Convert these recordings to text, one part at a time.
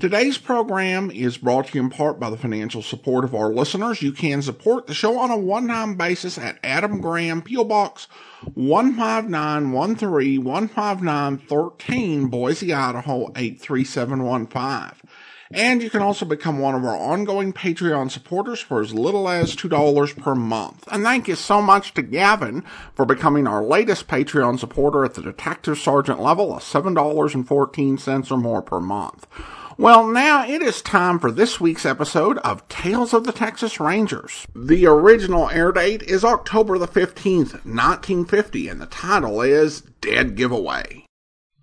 Today's program is brought to you in part by the financial support of our listeners. You can support the show on a one-time basis at Adam Graham, P.O. Box 15913 15913, Boise, Idaho 83715. And you can also become one of our ongoing Patreon supporters for as little as $2 per month. And thank you so much to Gavin for becoming our latest Patreon supporter at the Detective Sergeant level of $7.14 or more per month. Well, now it is time for this week's episode of Tales of the Texas Rangers. The original air date is October the 15th, 1950, and the title is Dead Giveaway.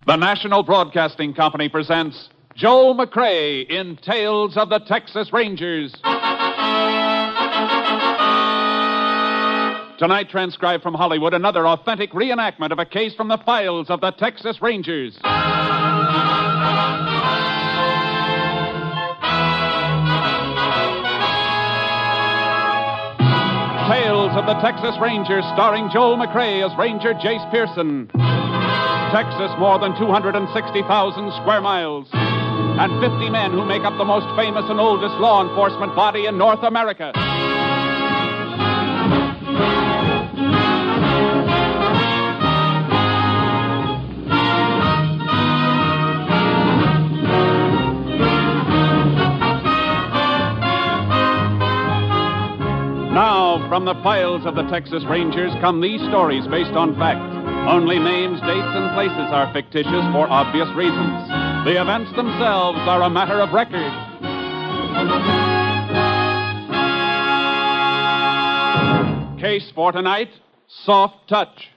The National Broadcasting Company presents Joel McCrea in Tales of the Texas Rangers. Tonight, transcribed from Hollywood, another authentic reenactment of a case from the files of the Texas Rangers. Tales of the Texas Rangers, starring Joel McCrea as Ranger Jace Pearson. Texas, more than 260,000 square miles, and 50 men who make up the most famous and oldest law enforcement body in North America. From the files of the Texas Rangers come these stories based on fact. Only names, dates, and places are fictitious for obvious reasons. The events themselves are a matter of record. Case for tonight Soft Touch.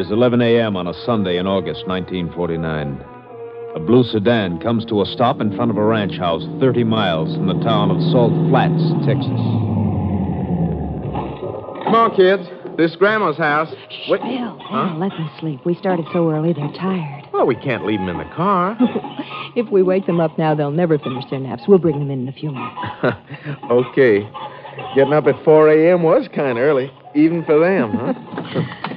Is 11 a.m. on a Sunday in August 1949. A blue sedan comes to a stop in front of a ranch house 30 miles from the town of Salt Flats, Texas. Come on, kids. This is Grandma's house. Wait. Bill, Huh? Bill, let them sleep. We started so early, they're tired. Well, we can't leave them in the car. if we wake them up now, they'll never finish their naps. We'll bring them in in a few minutes. okay. Getting up at 4 a.m. was kind of early, even for them, huh?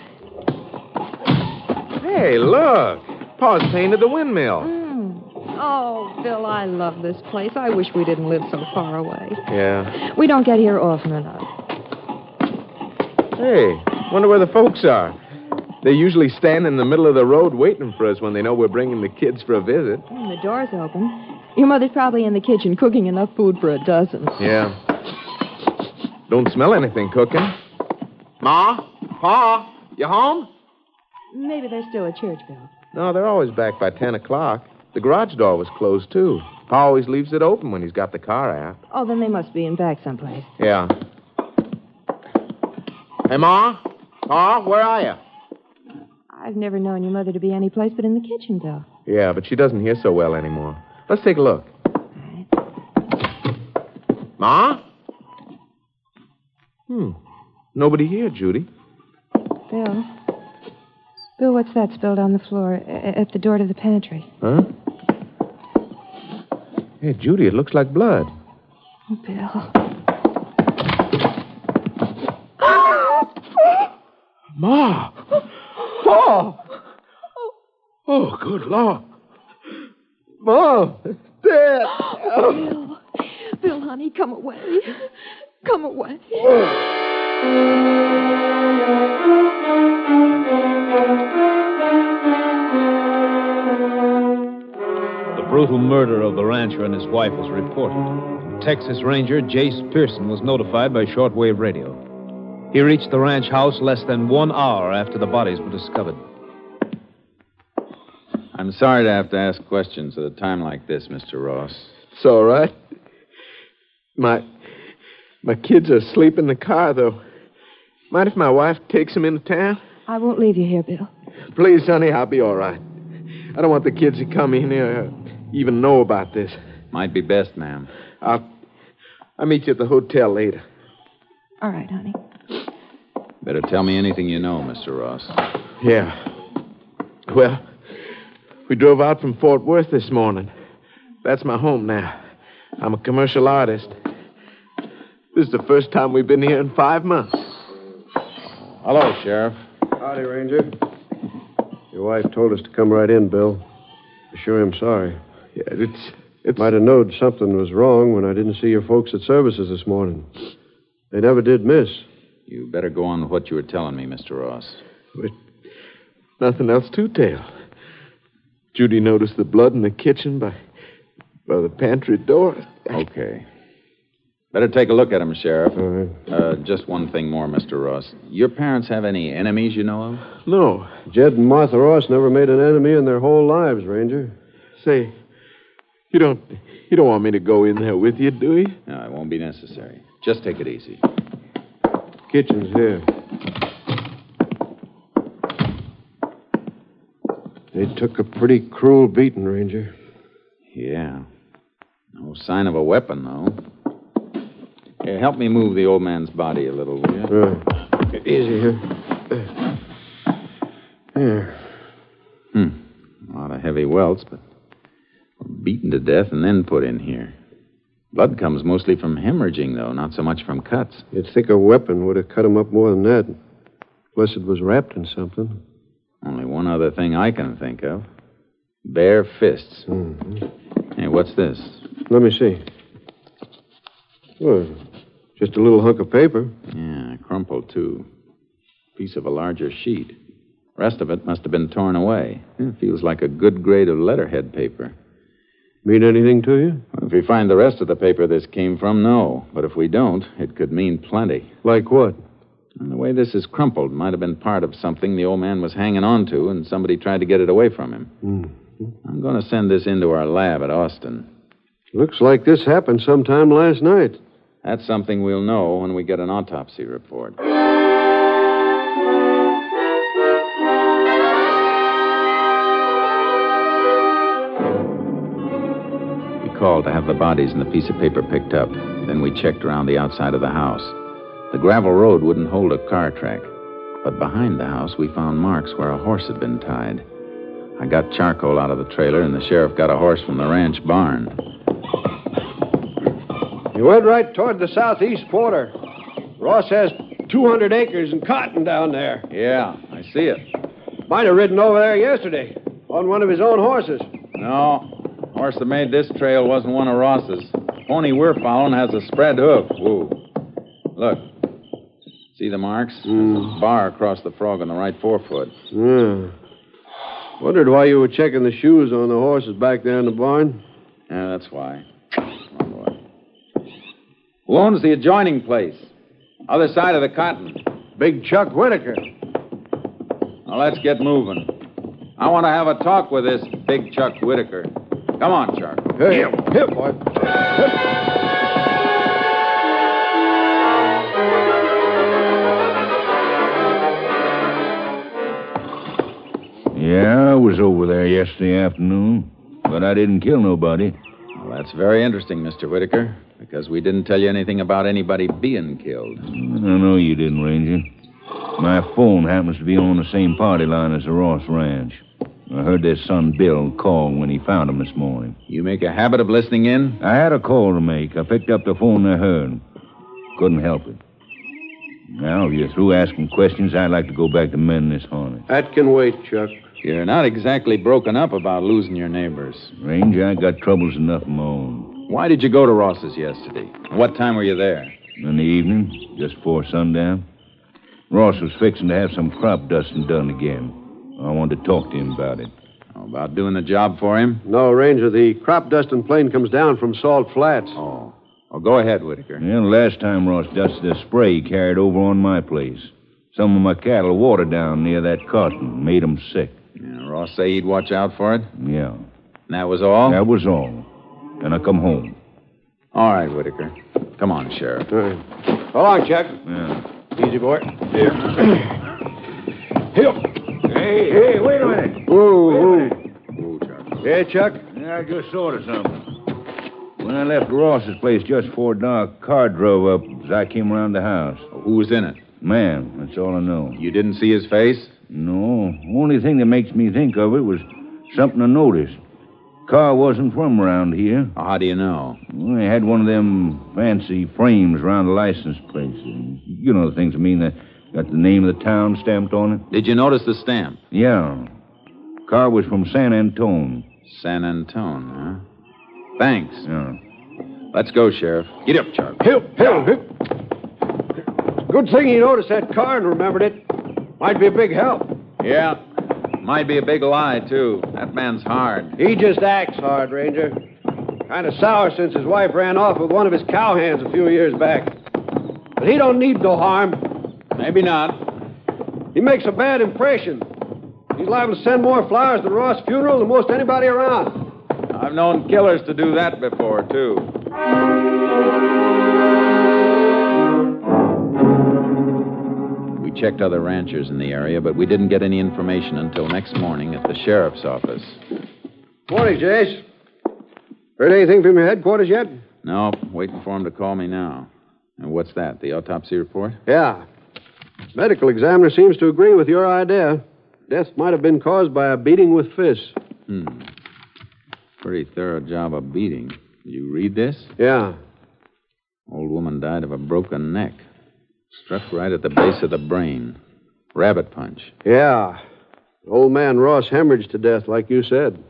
hey, look. Pa's painted the windmill. Mm. Oh, Bill, I love this place. I wish we didn't live so far away. Yeah. We don't get here often enough. Hey, wonder where the folks are. They usually stand in the middle of the road waiting for us when they know we're bringing the kids for a visit. Mm, the door's open. Your mother's probably in the kitchen cooking enough food for a dozen. Yeah. Don't smell anything cooking. Ma? Pa? You home? Maybe they're still at church, Bill. No, they're always back by 10 o'clock. The garage door was closed, too. Pa always leaves it open when he's got the car out. Oh, then they must be in back someplace. Yeah. Hey, Ma? Pa, where are you? I've never known your mother to be any place but in the kitchen, Bill. Yeah, but she doesn't hear so well anymore. Let's take a look. Ma? Hmm. Nobody here, Judy. Bill? Bill, what's that spilled on the floor at the door to the pantry? Huh? Hey, Judy, it looks like blood. Oh, Bill. Ma! Pa! Oh, good Lord. Mom, Dad. Bill. Bill, honey, come away. Come away. The brutal murder of the rancher and his wife was reported. Texas Ranger Jace Pearson was notified by shortwave radio. He reached the ranch house less than one hour after the bodies were discovered. I'm sorry to have to ask questions at a time like this, Mr. Ross. It's all right. My my kids are asleep in the car, though. Mind if my wife takes them into town? I won't leave you here, Bill. Please, Sonny, I'll be all right. I don't want the kids to come in here even know about this. Might be best, ma'am. I'll, I'll meet you at the hotel later. All right, honey. Better tell me anything you know, Mr. Ross. Yeah. Well, we drove out from Fort Worth this morning. That's my home now. I'm a commercial artist. This is the first time we've been here in five months. Hello, Sheriff. Howdy, Ranger. Your wife told us to come right in, Bill. I sure am sorry. Yeah, it's it's Might have knowed something was wrong when I didn't see your folks at services this morning. They never did miss. You better go on with what you were telling me, Mr. Ross. but nothing else to tell. Judy noticed the blood in the kitchen by by the pantry door. Okay. Better take a look at him, Sheriff. All right. Uh, just one thing more, Mr. Ross. Your parents have any enemies you know of? No. Jed and Martha Ross never made an enemy in their whole lives, Ranger. Say, you don't you don't want me to go in there with you, do you? No, it won't be necessary. Just take it easy. Kitchen's here. They took a pretty cruel beating, Ranger. Yeah. No sign of a weapon, though. Here, help me move the old man's body a little, will you? Easy here. Here. Hmm. A lot of heavy welts, but beaten to death and then put in here. Blood comes mostly from hemorrhaging, though, not so much from cuts. You'd think a weapon would have cut him up more than that. Unless it was wrapped in something. Only one other thing I can think of bare fists. Mm-hmm. Hey, what's this? Let me see. Well, just a little hunk of paper. Yeah, crumpled, too. Piece of a larger sheet. Rest of it must have been torn away. It feels like a good grade of letterhead paper. Mean anything to you? If we find the rest of the paper this came from, no. But if we don't, it could mean plenty. Like what? And the way this is crumpled might have been part of something the old man was hanging on to, and somebody tried to get it away from him. Mm. I'm going to send this into our lab at Austin. Looks like this happened sometime last night. That's something we'll know when we get an autopsy report. We called to have the bodies and the piece of paper picked up. Then we checked around the outside of the house. The gravel road wouldn't hold a car track. But behind the house, we found marks where a horse had been tied. I got charcoal out of the trailer, and the sheriff got a horse from the ranch barn. You went right toward the southeast quarter. Ross has 200 acres and cotton down there. Yeah, I see it. Might have ridden over there yesterday on one of his own horses. No, horse that made this trail wasn't one of Ross's. Pony we're following has a spread hoof. Whoa. Look. See the marks? There's a hmm. bar across the frog on the right forefoot. Yeah. Wondered why you were checking the shoes on the horses back there in the barn. Yeah, that's why. Oh, boy. Who owns the adjoining place? Other side of the cotton. Big Chuck Whitaker. Now let's get moving. I want to have a talk with this big Chuck Whitaker. Come on, Chuck. Hey, here, boy. Hip. Yeah, I was over there yesterday afternoon, but I didn't kill nobody. Well, that's very interesting, Mr. Whitaker, because we didn't tell you anything about anybody being killed. I know you didn't, Ranger. My phone happens to be on the same party line as the Ross Ranch. I heard their son Bill call when he found him this morning. You make a habit of listening in? I had a call to make. I picked up the phone I heard. Couldn't help it. Now, if you're through asking questions, I'd like to go back to mending this harness. That can wait, Chuck. You're not exactly broken up about losing your neighbors. Ranger, I got troubles enough of my own. Why did you go to Ross's yesterday? What time were you there? In the evening, just before sundown, Ross was fixing to have some crop dusting done again. I wanted to talk to him about it. How about doing the job for him? No, Ranger, the crop dusting plane comes down from Salt Flats. Oh. Well, go ahead, Whitaker. Yeah, last time Ross dusted a spray he carried over on my place. Some of my cattle watered down near that cotton, made 'em sick. Yeah, Ross say he'd watch out for it? Yeah, And that was all? that was all. Then I come home. All right, Whitaker. Come on, Sheriff. All right. So long, Chuck. Yeah. Easy, boy. Here. Hip. Hey, hey, wait a minute. Whoa, Whoa, Chuck. Yeah, Chuck? Yeah, I just thought of something. When I left Ross's place just before dark, a car drove up as I came around the house. Who was in it? Man, that's all I know. You didn't see his face? No, only thing that makes me think of it was something I noticed. Car wasn't from around here. Oh, how do you know? Well, they had one of them fancy frames around the license plate. You know the things I mean. That got the name of the town stamped on it. Did you notice the stamp? Yeah. Car was from San Antone. San Antone, huh? Thanks. Yeah. Let's go, Sheriff. Get up, Chuck. Help, help, help. Good thing he noticed that car and remembered it. Might be a big help. Yeah. Might be a big lie, too. That man's hard. He just acts hard, Ranger. Kind of sour since his wife ran off with one of his cowhands a few years back. But he don't need no harm. Maybe not. He makes a bad impression. He's liable to send more flowers to Ross' funeral than most anybody around. I've known killers to do that before, too. We checked other ranchers in the area, but we didn't get any information until next morning at the sheriff's office. Morning, Jace. Heard anything from your headquarters yet? No, waiting for him to call me now. And what's that? The autopsy report? Yeah. Medical examiner seems to agree with your idea. Death might have been caused by a beating with fists. Hmm. Pretty thorough job of beating. You read this? Yeah. Old woman died of a broken neck. Struck right at the base of the brain. Rabbit punch. Yeah. Old man Ross hemorrhaged to death, like you said.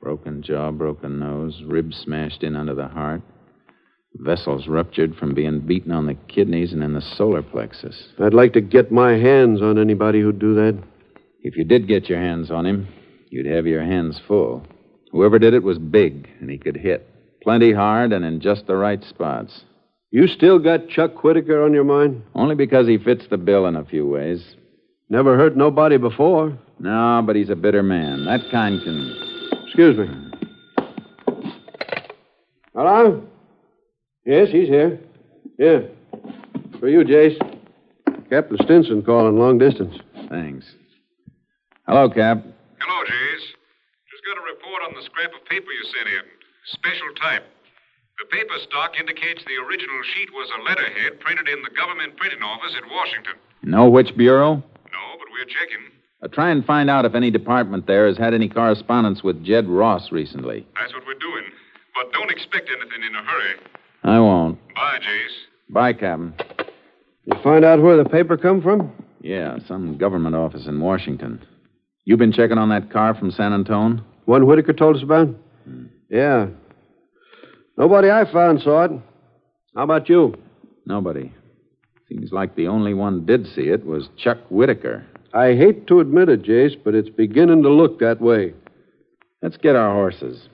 Broken jaw, broken nose, ribs smashed in under the heart. Vessels ruptured from being beaten on the kidneys and in the solar plexus. I'd like to get my hands on anybody who'd do that. If you did get your hands on him, you'd have your hands full. Whoever did it was big, and he could hit. Plenty hard and in just the right spots. You still got Chuck Whitaker on your mind? Only because he fits the bill in a few ways. Never hurt nobody before. No, but he's a bitter man. That kind can. Excuse me. Hello? Yes, he's here. Yeah. For you, Jace. Captain Stinson calling long distance. Thanks. Hello, Cap. Hello, Jace. Just got a report on the scrap of paper you sent in. Special type. The paper stock indicates the original sheet was a letterhead printed in the government printing office at Washington. Know which bureau? No, but we're checking. Uh, try and find out if any department there has had any correspondence with Jed Ross recently. That's what we're doing. But don't expect anything in a hurry. I won't. Bye, Jace. Bye, Captain. You find out where the paper come from? Yeah, some government office in Washington. You been checking on that car from San Antone? One Whitaker told us about? Hmm. Yeah. Nobody I found saw it. How about you? Nobody. Seems like the only one did see it was Chuck Whitaker. I hate to admit it, Jace, but it's beginning to look that way. Let's get our horses.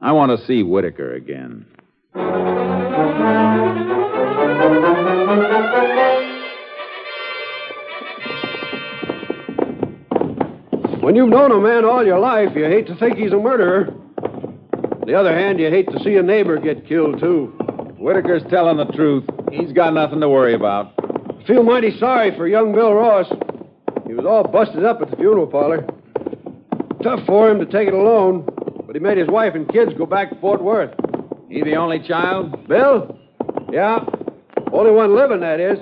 I want to see Whitaker again. When you've known a man all your life, you hate to think he's a murderer. On the other hand, you hate to see a neighbor get killed, too. Whitaker's telling the truth. He's got nothing to worry about. Feel mighty sorry for young Bill Ross. He was all busted up at the funeral parlor. Tough for him to take it alone, but he made his wife and kids go back to Fort Worth. He the only child? Bill? Yeah. Only one living, that is.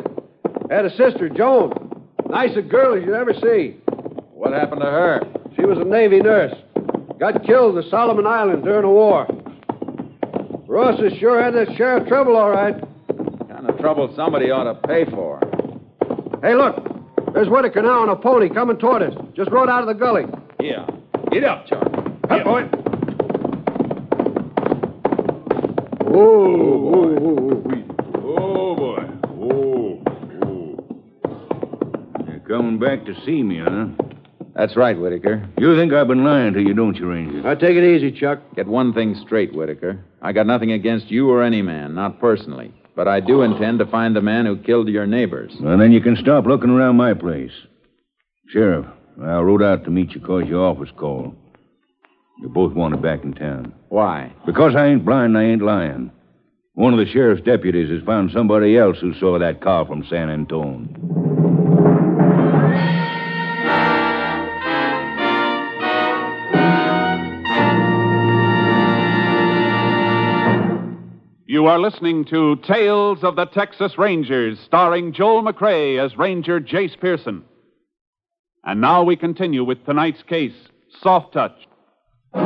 Had a sister, Joan. Nice a girl as you'd ever see. What happened to her? She was a Navy nurse. Got killed at the Solomon Islands during the war. Ross has sure had that of trouble, all right. Kind of trouble somebody ought to pay for. Hey, look. There's Whitaker now on a pony coming toward us. Just rode out of the gully. Yeah. Get up, Charlie. Up, boy. Oh, oh, oh, oh. Oh, boy. Oh, oh. You're coming back to see me, huh? That's right, Whitaker. You think I've been lying to you, don't you, Ranger? Now, take it easy, Chuck. Get one thing straight, Whitaker. I got nothing against you or any man, not personally. But I do intend to find the man who killed your neighbors. Well, then you can stop looking around my place. Sheriff, I rode out to meet you because your office called. You both want it back in town. Why? Because I ain't blind and I ain't lying. One of the sheriff's deputies has found somebody else who saw that car from San Antone. You are listening to Tales of the Texas Rangers, starring Joel McCrea as Ranger Jace Pearson. And now we continue with tonight's case Soft Touch. We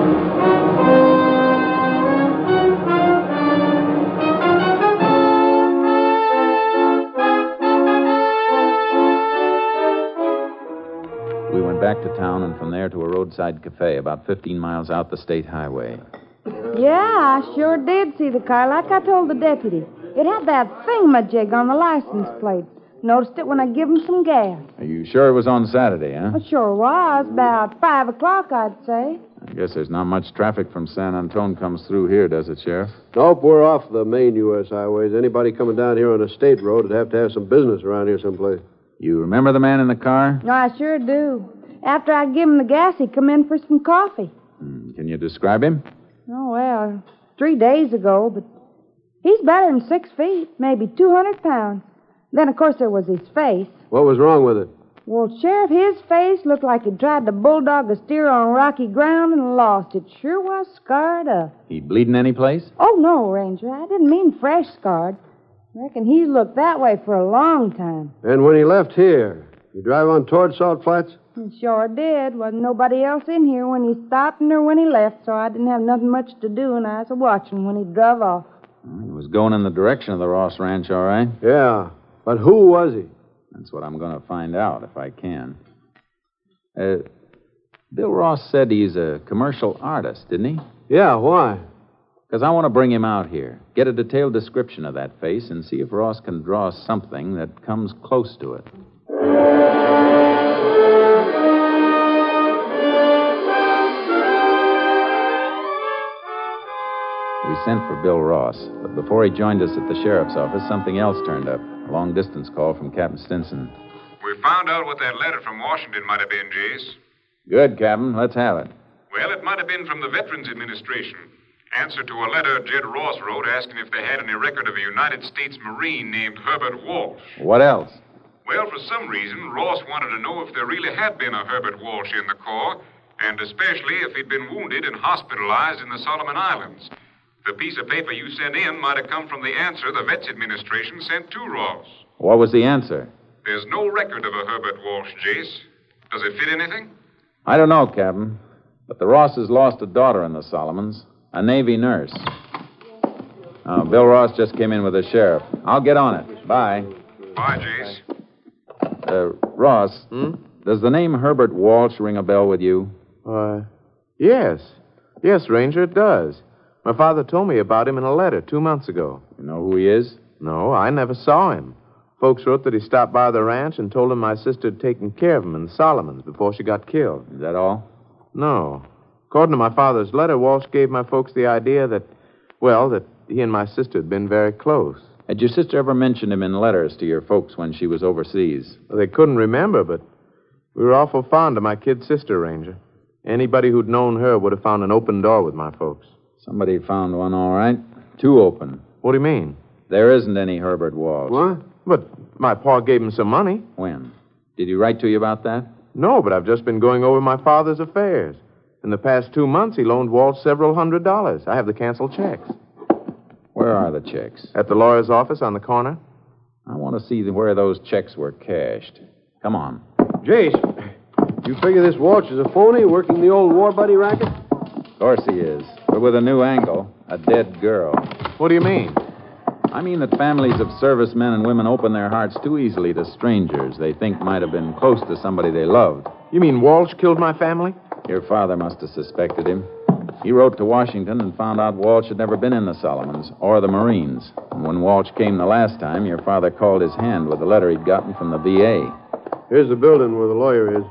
went back to town and from there to a roadside cafe about 15 miles out the state highway. Yeah, I sure did see the car, like I told the deputy. It had that thingamajig on the license plate. Noticed it when I give him some gas. Are you sure it was on Saturday, huh? It sure was. About five o'clock, I'd say. I guess there's not much traffic from San Antone comes through here, does it, Sheriff? Nope, we're off the main U.S. highways. Anybody coming down here on a state road would have to have some business around here someplace. You remember the man in the car? No, I sure do. After I give him the gas, he come in for some coffee. Hmm, Can you describe him? Oh, well, three days ago, but he's better than six feet, maybe 200 pounds. Then, of course, there was his face. What was wrong with it? Well, Sheriff, his face looked like he tried to bulldog a steer on rocky ground and lost. It sure was scarred up. He bleeding any place? Oh, no, Ranger. I didn't mean fresh scarred. Reckon he's looked that way for a long time. And when he left here, you drive on toward Salt Flats? He sure did. Wasn't nobody else in here when he stopped or when he left, so I didn't have nothing much to do, and I was watching when he drove off. He was going in the direction of the Ross Ranch, all right. Yeah. But who was he? That's what I'm going to find out if I can. Uh, Bill Ross said he's a commercial artist, didn't he? Yeah, why? Because I want to bring him out here, get a detailed description of that face, and see if Ross can draw something that comes close to it. We sent for Bill Ross, but before he joined us at the sheriff's office, something else turned up. A long distance call from Captain Stinson. We found out what that letter from Washington might have been, Jace. Good, Captain. Let's have it. Well, it might have been from the Veterans Administration. Answer to a letter Jed Ross wrote asking if they had any record of a United States Marine named Herbert Walsh. What else? Well, for some reason, Ross wanted to know if there really had been a Herbert Walsh in the Corps, and especially if he'd been wounded and hospitalized in the Solomon Islands. The piece of paper you sent in might have come from the answer the Vets Administration sent to Ross. What was the answer? There's no record of a Herbert Walsh, Jace. Does it fit anything? I don't know, Captain. But the Rosses lost a daughter in the Solomons, a Navy nurse. Oh, Bill Ross just came in with the sheriff. I'll get on it. Bye. Bye, Jace. Uh, Ross, does the name Herbert Walsh ring a bell with you? Why, yes. Yes, Ranger, it does. My father told me about him in a letter two months ago. You know who he is? No, I never saw him. Folks wrote that he stopped by the ranch and told him my sister had taken care of him in the Solomons before she got killed. Is that all? No. According to my father's letter, Walsh gave my folks the idea that, well, that he and my sister had been very close. Had your sister ever mentioned him in letters to your folks when she was overseas? Well, they couldn't remember, but we were awful fond of my kid sister, Ranger. Anybody who'd known her would have found an open door with my folks. Somebody found one, all right. Two open. What do you mean? There isn't any Herbert Walsh. What? But my pa gave him some money. When? Did he write to you about that? No, but I've just been going over my father's affairs. In the past two months, he loaned Walsh several hundred dollars. I have the canceled checks. Where are the checks? At the lawyer's office on the corner. I want to see where those checks were cashed. Come on. Jace, you figure this Walsh is a phony working the old war buddy racket? Of course he is, but with a new angle a dead girl. What do you mean? I mean that families of servicemen and women open their hearts too easily to strangers they think might have been close to somebody they loved. You mean Walsh killed my family? Your father must have suspected him. He wrote to Washington and found out Walsh had never been in the Solomons or the Marines. And when Walsh came the last time, your father called his hand with a letter he'd gotten from the VA. Here's the building where the lawyer is.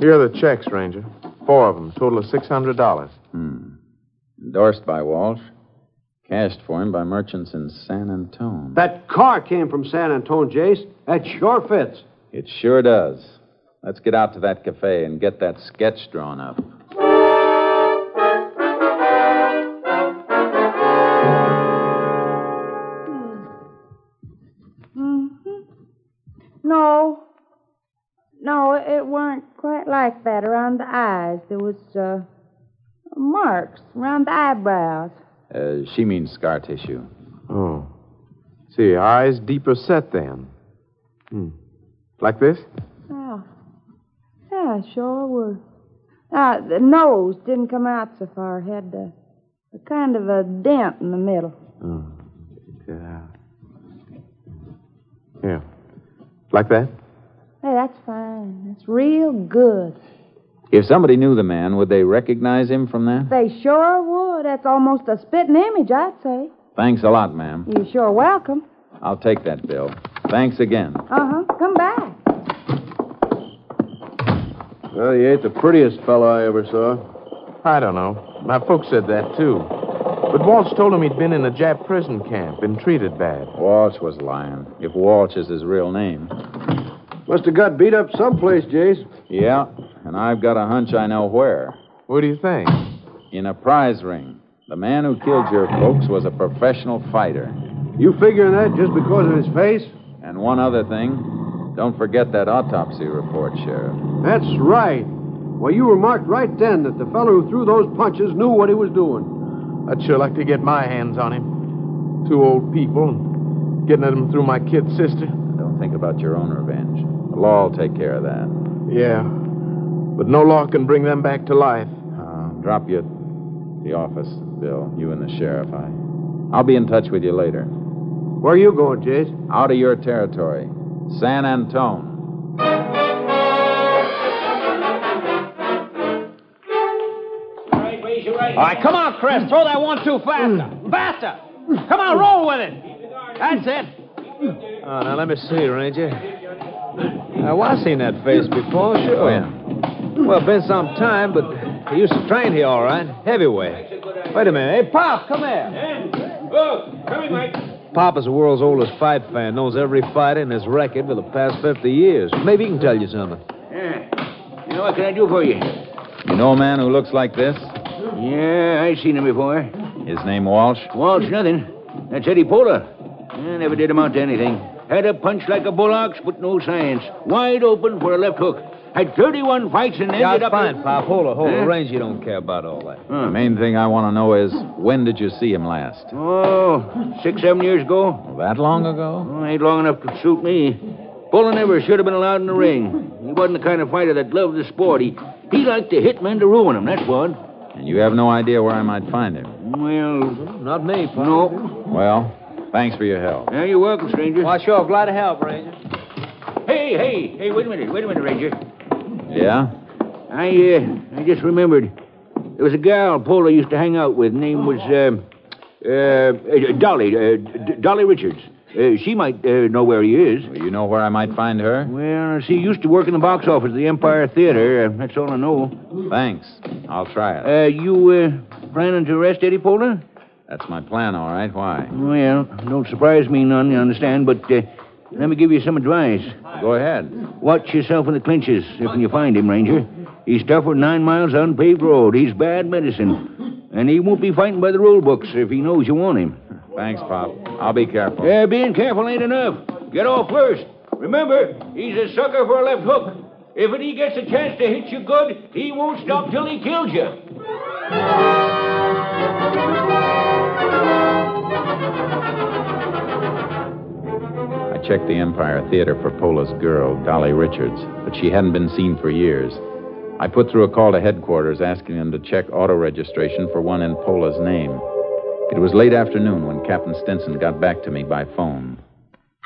Here are the checks, Ranger. Four of them, total of $600. Hmm. Endorsed by Walsh. Cashed for him by merchants in San Antone. That car came from San Antone, Jace. That sure fits. It sure does. Let's get out to that cafe and get that sketch drawn up. Around the eyes. There was, uh, marks around the eyebrows. Uh, she means scar tissue. Oh. See, eyes deeper set then. Hmm. Like this? Oh. Yeah, sure was. Uh, the nose didn't come out so far. Had a, a kind of a dent in the middle. Oh. Yeah. Yeah. Like that? Hey, that's fine. That's real good. If somebody knew the man, would they recognize him from that? They sure would. That's almost a spitting image, I'd say. Thanks a lot, ma'am. You're sure welcome. I'll take that bill. Thanks again. Uh huh. Come back. Well, he ain't the prettiest fellow I ever saw. I don't know. My folks said that, too. But Walsh told him he'd been in a Jap prison camp, been treated bad. Walsh was lying. If Walsh is his real name. Must have got beat up someplace, Jace. Yeah, and I've got a hunch I know where. What do you think? In a prize ring. The man who killed your folks was a professional fighter. You figuring that just because of his face? And one other thing. Don't forget that autopsy report, Sheriff. That's right. Well, you remarked right then that the fellow who threw those punches knew what he was doing. I'd sure like to get my hands on him. Two old people, and getting at him through my kid sister. Don't think about your own revenge. The law will take care of that. Yeah. But no law can bring them back to life. Uh, drop you at the office, Bill. You and the sheriff. I, I'll be in touch with you later. Where are you going, Jace? Out of your territory. San Antone. All right, where's your right? All right, come on, Chris. Throw that one two faster. Faster. Come on, roll with it. That's it. Oh, now let me see, Ranger. Now, I seen that face before, sure. When? Well, been some time, but he used to train here, all right. Heavyweight. Wait a minute. Hey, Pop, come here. Oh, come in, Mike. Pop is the world's oldest fight fan, knows every fighter in his record for the past 50 years. Maybe he can tell you something. Yeah. You know, what can I do for you? You know a man who looks like this? Yeah, I seen him before. His name Walsh? Walsh, nothing. That's Eddie Pola. I never did amount to anything. Had a punch like a bull ox, but no science. Wide open for a left hook. Had 31 fights and Yeah, ended it's up... fine, Pop. Hold it, hold it. Huh? Ranger don't care about all that. The main thing I want to know is when did you see him last? Oh, six, seven years ago. That long ago? Oh, ain't long enough to suit me. Pola never should have been allowed in the ring. He wasn't the kind of fighter that loved the sport. He, he liked to hit men to ruin them, that's what. And you have no idea where I might find him. Well, Not me, Pop. no. Well, thanks for your help. Yeah, you're welcome, stranger. Why, sure. Glad to help, Ranger. Hey, hey, hey, wait a minute, wait a minute, Ranger. Yeah? I, uh, I just remembered. There was a gal Pola used to hang out with. Name was, um, uh, uh, Dolly, uh, D- Dolly Richards. Uh, she might uh, know where he is. Well, you know where I might find her? Well, she used to work in the box office at the Empire Theater. Uh, that's all I know. Thanks. I'll try it. Uh, you, uh, planning to arrest Eddie Pola? That's my plan, all right. Why? Well, don't surprise me none, you understand, but uh, let me give you some advice. Go ahead. Watch yourself in the clinches if you find him, Ranger. He's tough with nine miles unpaved road. He's bad medicine. And he won't be fighting by the rule books if he knows you want him. Thanks, Pop. I'll be careful. Yeah, being careful ain't enough. Get off first. Remember, he's a sucker for a left hook. If he gets a chance to hit you good, he won't stop till he kills you. Checked the Empire Theater for Pola's girl, Dolly Richards, but she hadn't been seen for years. I put through a call to headquarters asking them to check auto registration for one in Pola's name. It was late afternoon when Captain Stinson got back to me by phone.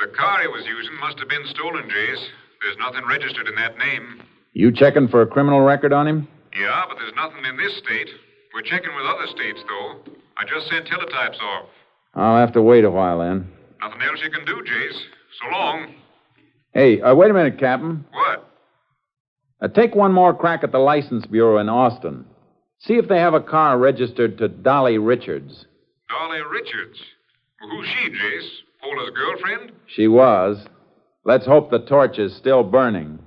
The car he was using must have been stolen, Jace. There's nothing registered in that name. You checking for a criminal record on him? Yeah, but there's nothing in this state. We're checking with other states, though. I just sent teletypes off. I'll have to wait a while then. Nothing else you can do, Jace. So long. Hey, uh, wait a minute, Captain. What? Uh, take one more crack at the License Bureau in Austin. See if they have a car registered to Dolly Richards. Dolly Richards. Well, who's she, Jace? Pola's girlfriend? She was. Let's hope the torch is still burning.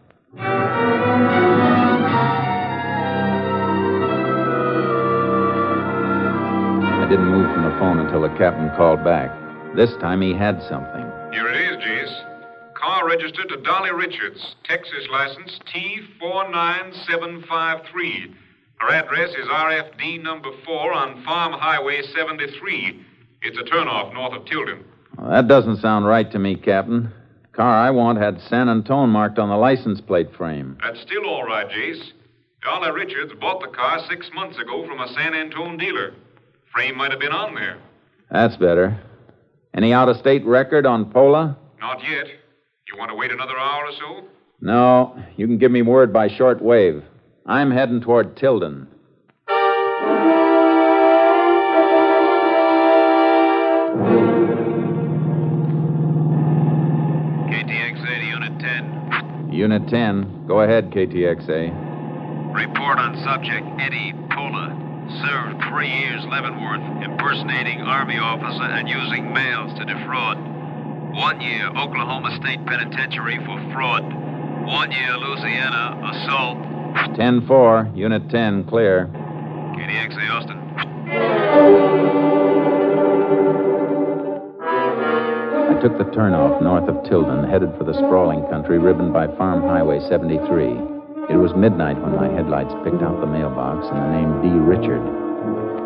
I didn't move from the phone until the captain called back. This time he had something. Here it is, Jace. Car registered to Dolly Richards, Texas license T49753. Her address is RFD number 4 on Farm Highway 73. It's a turnoff north of Tilden. Well, that doesn't sound right to me, Captain. Car I want had San Antone marked on the license plate frame. That's still all right, Jace. Dolly Richards bought the car six months ago from a San Antone dealer. Frame might have been on there. That's better. Any out of state record on Pola? Not yet. You want to wait another hour or so? No. You can give me word by short wave. I'm heading toward Tilden. KTXA to Unit 10. Unit 10. Go ahead, KTXA. Report on subject Eddie. Served three years Leavenworth, impersonating Army officer and using mails to defraud. One year Oklahoma State Penitentiary for fraud. One year Louisiana assault. 10 4. Unit 10. Clear. KTXA Austin. I took the turnoff north of Tilden, headed for the sprawling country ribboned by Farm Highway 73. It was midnight when my headlights picked out the mailbox and the name D. Richard.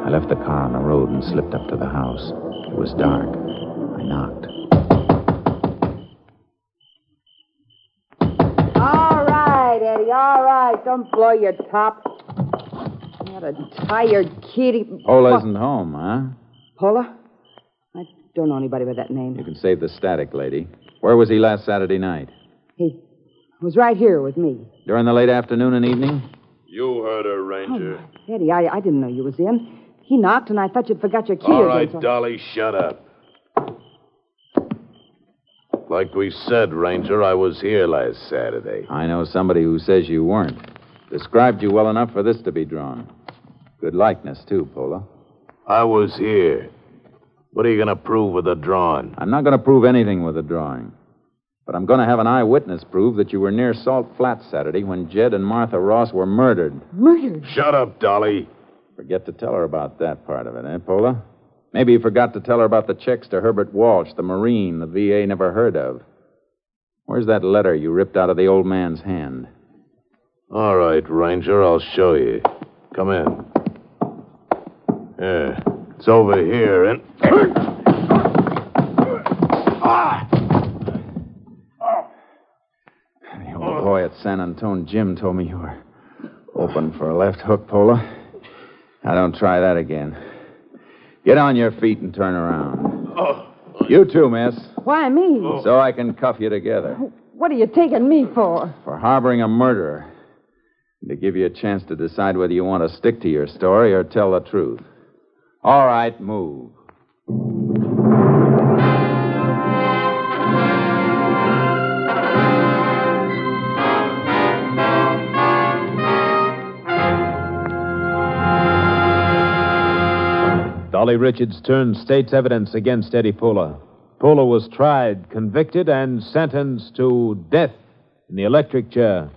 I left the car on the road and slipped up to the house. It was dark. I knocked. All right, Eddie, all right. Don't blow your top. What a tired kitty. What? isn't home, huh? Pola? I don't know anybody by that name. You can save the static, lady. Where was he last Saturday night? He was right here with me. During the late afternoon and evening? You heard her, Ranger. Oh, Eddie, I, I didn't know you was in. He knocked, and I thought you'd forgot your key. All right, or. Dolly, shut up. Like we said, Ranger, I was here last Saturday. I know somebody who says you weren't. Described you well enough for this to be drawn. Good likeness, too, Pola. I was here. What are you going to prove with the drawing? I'm not going to prove anything with the drawing. But I'm going to have an eyewitness prove that you were near Salt Flat Saturday when Jed and Martha Ross were murdered. Murdered? Shut up, Dolly. Forget to tell her about that part of it, eh, Pola? Maybe you forgot to tell her about the checks to Herbert Walsh, the Marine the VA never heard of. Where's that letter you ripped out of the old man's hand? All right, Ranger, I'll show you. Come in. Yeah, it's over here, and. The old boy at San Antone gym told me you were open for a left hook, Pola. Now, don't try that again. Get on your feet and turn around. Oh. You too, miss. Why me? So I can cuff you together What are you taking me for? for harboring a murderer. To give you a chance to decide whether you want to stick to your story or tell the truth. All right, move. Dolly Richards turned state's evidence against Eddie Pola. Pola was tried, convicted, and sentenced to death in the electric chair.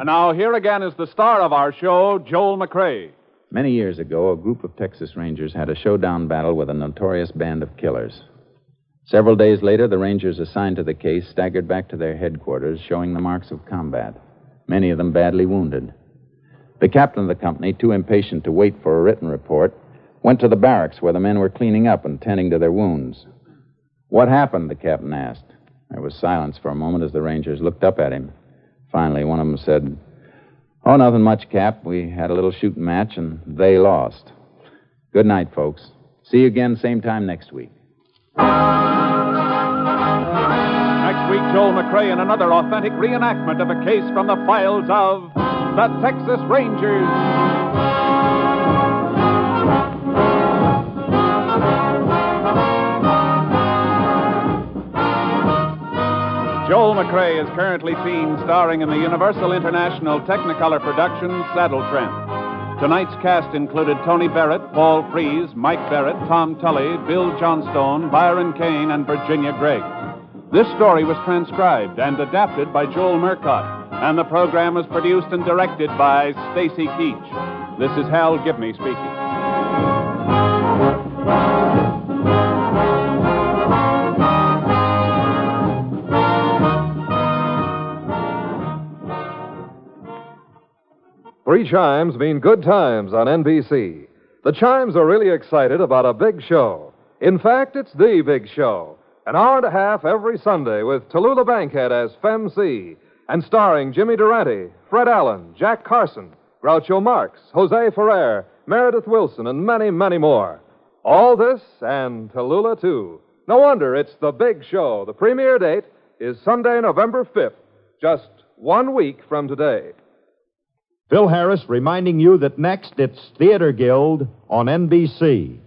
And now, here again is the star of our show, Joel McCrea. Many years ago, a group of Texas Rangers had a showdown battle with a notorious band of killers. Several days later, the Rangers assigned to the case staggered back to their headquarters, showing the marks of combat, many of them badly wounded. The captain of the company, too impatient to wait for a written report, went to the barracks where the men were cleaning up and tending to their wounds. What happened? the captain asked. There was silence for a moment as the Rangers looked up at him. Finally, one of them said, Oh, nothing much, Cap. We had a little shooting match, and they lost. Good night, folks. See you again same time next week. Next week, Joel McCrea in another authentic reenactment of a case from the files of the Texas Rangers. Joel McCrea is currently seen starring in the Universal International Technicolor production Saddle Tramp. Tonight's cast included Tony Barrett, Paul Frees, Mike Barrett, Tom Tully, Bill Johnstone, Byron Kane, and Virginia Gregg. This story was transcribed and adapted by Joel Murcott, and the program was produced and directed by Stacy Keach. This is Hal Gibney speaking. Three chimes mean good times on NBC. The chimes are really excited about a big show. In fact, it's the big show. An hour and a half every Sunday with Tallulah Bankhead as femcee, and starring Jimmy Durante, Fred Allen, Jack Carson, Groucho Marx, Jose Ferrer, Meredith Willson, and many, many more. All this and Tallulah, too. No wonder it's the big show. The premiere date is Sunday, November 5th, just one week from today. Phil Harris reminding you that next it's Theater Guild on NBC.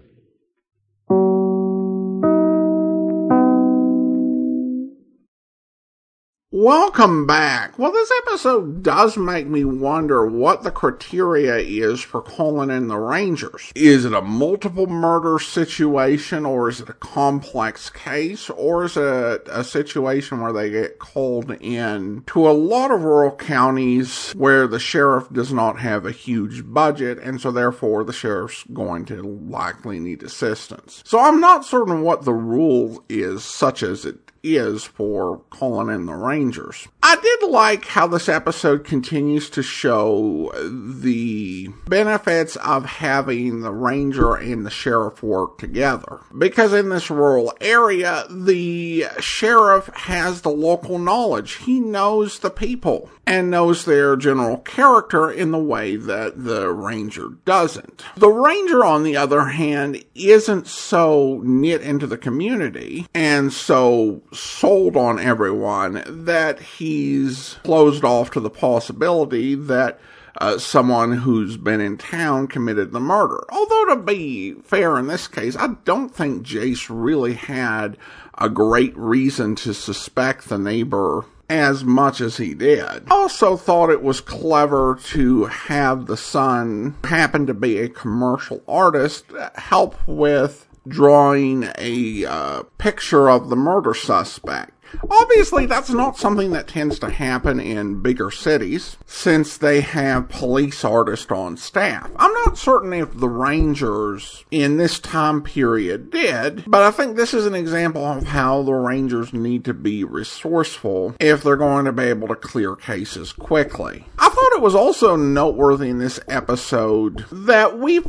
Welcome back. Well, this episode does make me wonder what the criteria is for calling in the Rangers. Is it a multiple murder situation, or is it a complex case, or is it a situation where they get called in to a lot of rural counties where the sheriff does not have a huge budget, and so therefore the sheriff's going to likely need assistance? So I'm not certain what the rule is, such as it is for calling in the Rangers. I did like how this episode continues to show the benefits of having the ranger and the sheriff work together. Because in this rural area, the sheriff has the local knowledge. He knows the people and knows their general character in the way that the ranger doesn't. The ranger, on the other hand, isn't so knit into the community and so sold on everyone that he's closed off to the possibility that uh, someone who's been in town committed the murder. Although, to be fair in this case, I don't think Jace really had a great reason to suspect the neighbor as much as he did. Also thought it was clever to have the son happen to be a commercial artist help with drawing a uh, picture of the murder suspect. Obviously, that's not something that tends to happen in bigger cities since they have police artists on staff. I'm not certain if the Rangers in this time period did, but I think this is an example of how the Rangers need to be resourceful if they're going to be able to clear cases quickly. I thought it was also noteworthy in this episode that we've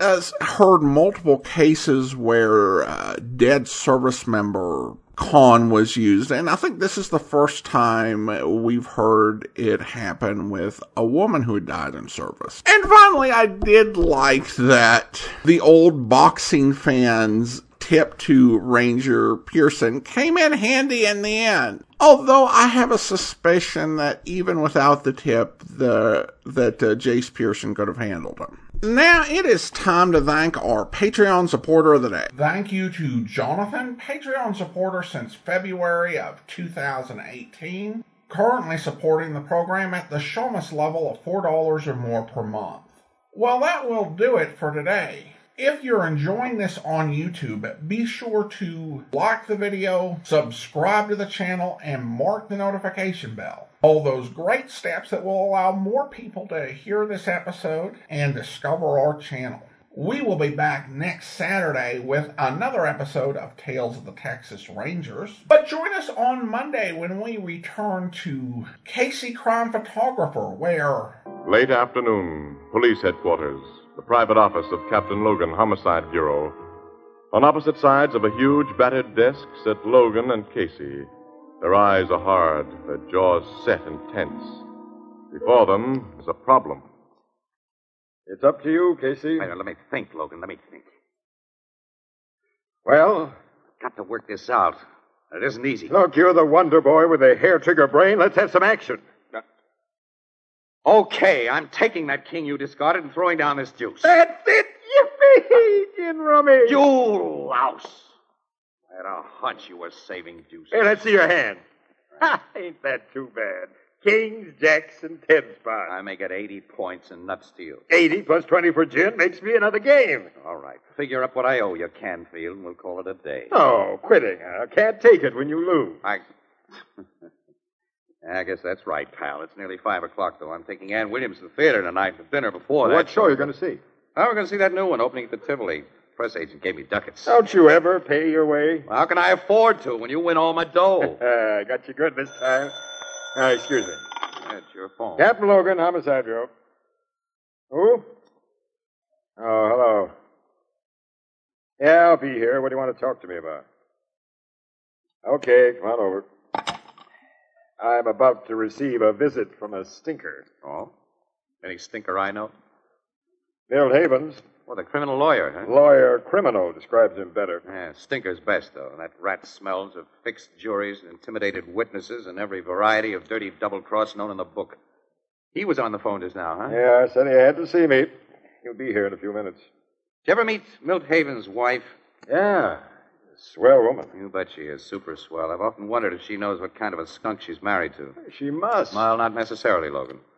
has heard multiple cases where uh, dead service member con was used, and I think this is the first time we've heard it happen with a woman who died in service. And finally, I did like that the old boxing fans tip to Ranger Pearson came in handy in the end. Although I have a suspicion that even without the tip, the that uh, Jace Pearson could have handled him. Now it is time to thank our Patreon supporter of the day. Thank you to Jonathan, Patreon supporter since February of 2018, currently supporting the program at the Shamus level of $4 or more per month. Well, that will do it for today. If you're enjoying this on YouTube, be sure to like the video, subscribe to the channel, and mark the notification bell. All those great steps that will allow more people to hear this episode and discover our channel. We will be back next Saturday with another episode of Tales of the Texas Rangers. But join us on Monday when we return to Casey Crime Photographer, where. Late afternoon, police headquarters, the private office of Captain Logan, Homicide Bureau. On opposite sides of a huge battered desk sit Logan and Casey. Their eyes are hard, their jaws set and tense. Before them is a problem. It's up to you, Casey. Wait, let me think, Logan. Let me think. Well? I've Got to work this out. It isn't easy. Look, you're the wonder boy with a hair trigger brain. Let's have some action. Uh, okay, I'm taking that king you discarded and throwing down this juice. That's it! Yippee! Gin rummy! You louse! I had a hunch you were saving juice. Hey, let's see your hand. Ain't that too bad? Kings, jacks, and ten spots. I make it 80 points and nuts to you. 80 plus 20 for gin makes me another game. All right. Figure up what I owe you, Canfield, and we'll call it a day. Oh, quitting. I can't take it when you lose. I. I guess that's right, pal. It's nearly five o'clock, though. I'm taking Ann Williams to the theater tonight for dinner before what that. show are you going to see? Oh, we're going to see that new one opening at the Tivoli. Press agent gave me ducats. Don't you ever pay your way? Well, how can I afford to when you win all my dough? I got you good this time. Uh, excuse me. That's your phone. Captain Logan, Homicide Bureau. Who? Oh, hello. Yeah, I'll be here. What do you want to talk to me about? Okay, come on over. I'm about to receive a visit from a stinker. Oh? Any stinker I know? Bill Havens. Well, the criminal lawyer, huh? Lawyer criminal describes him better. Yeah, stinker's best, though. That rat smells of fixed juries, and intimidated witnesses, and every variety of dirty double cross known in the book. He was on the phone just now, huh? Yeah, said he had to see me. He'll be here in a few minutes. Did you ever meet Milt Haven's wife? Yeah. Swell woman. You bet she is. Super swell. I've often wondered if she knows what kind of a skunk she's married to. She must. Well, not necessarily, Logan.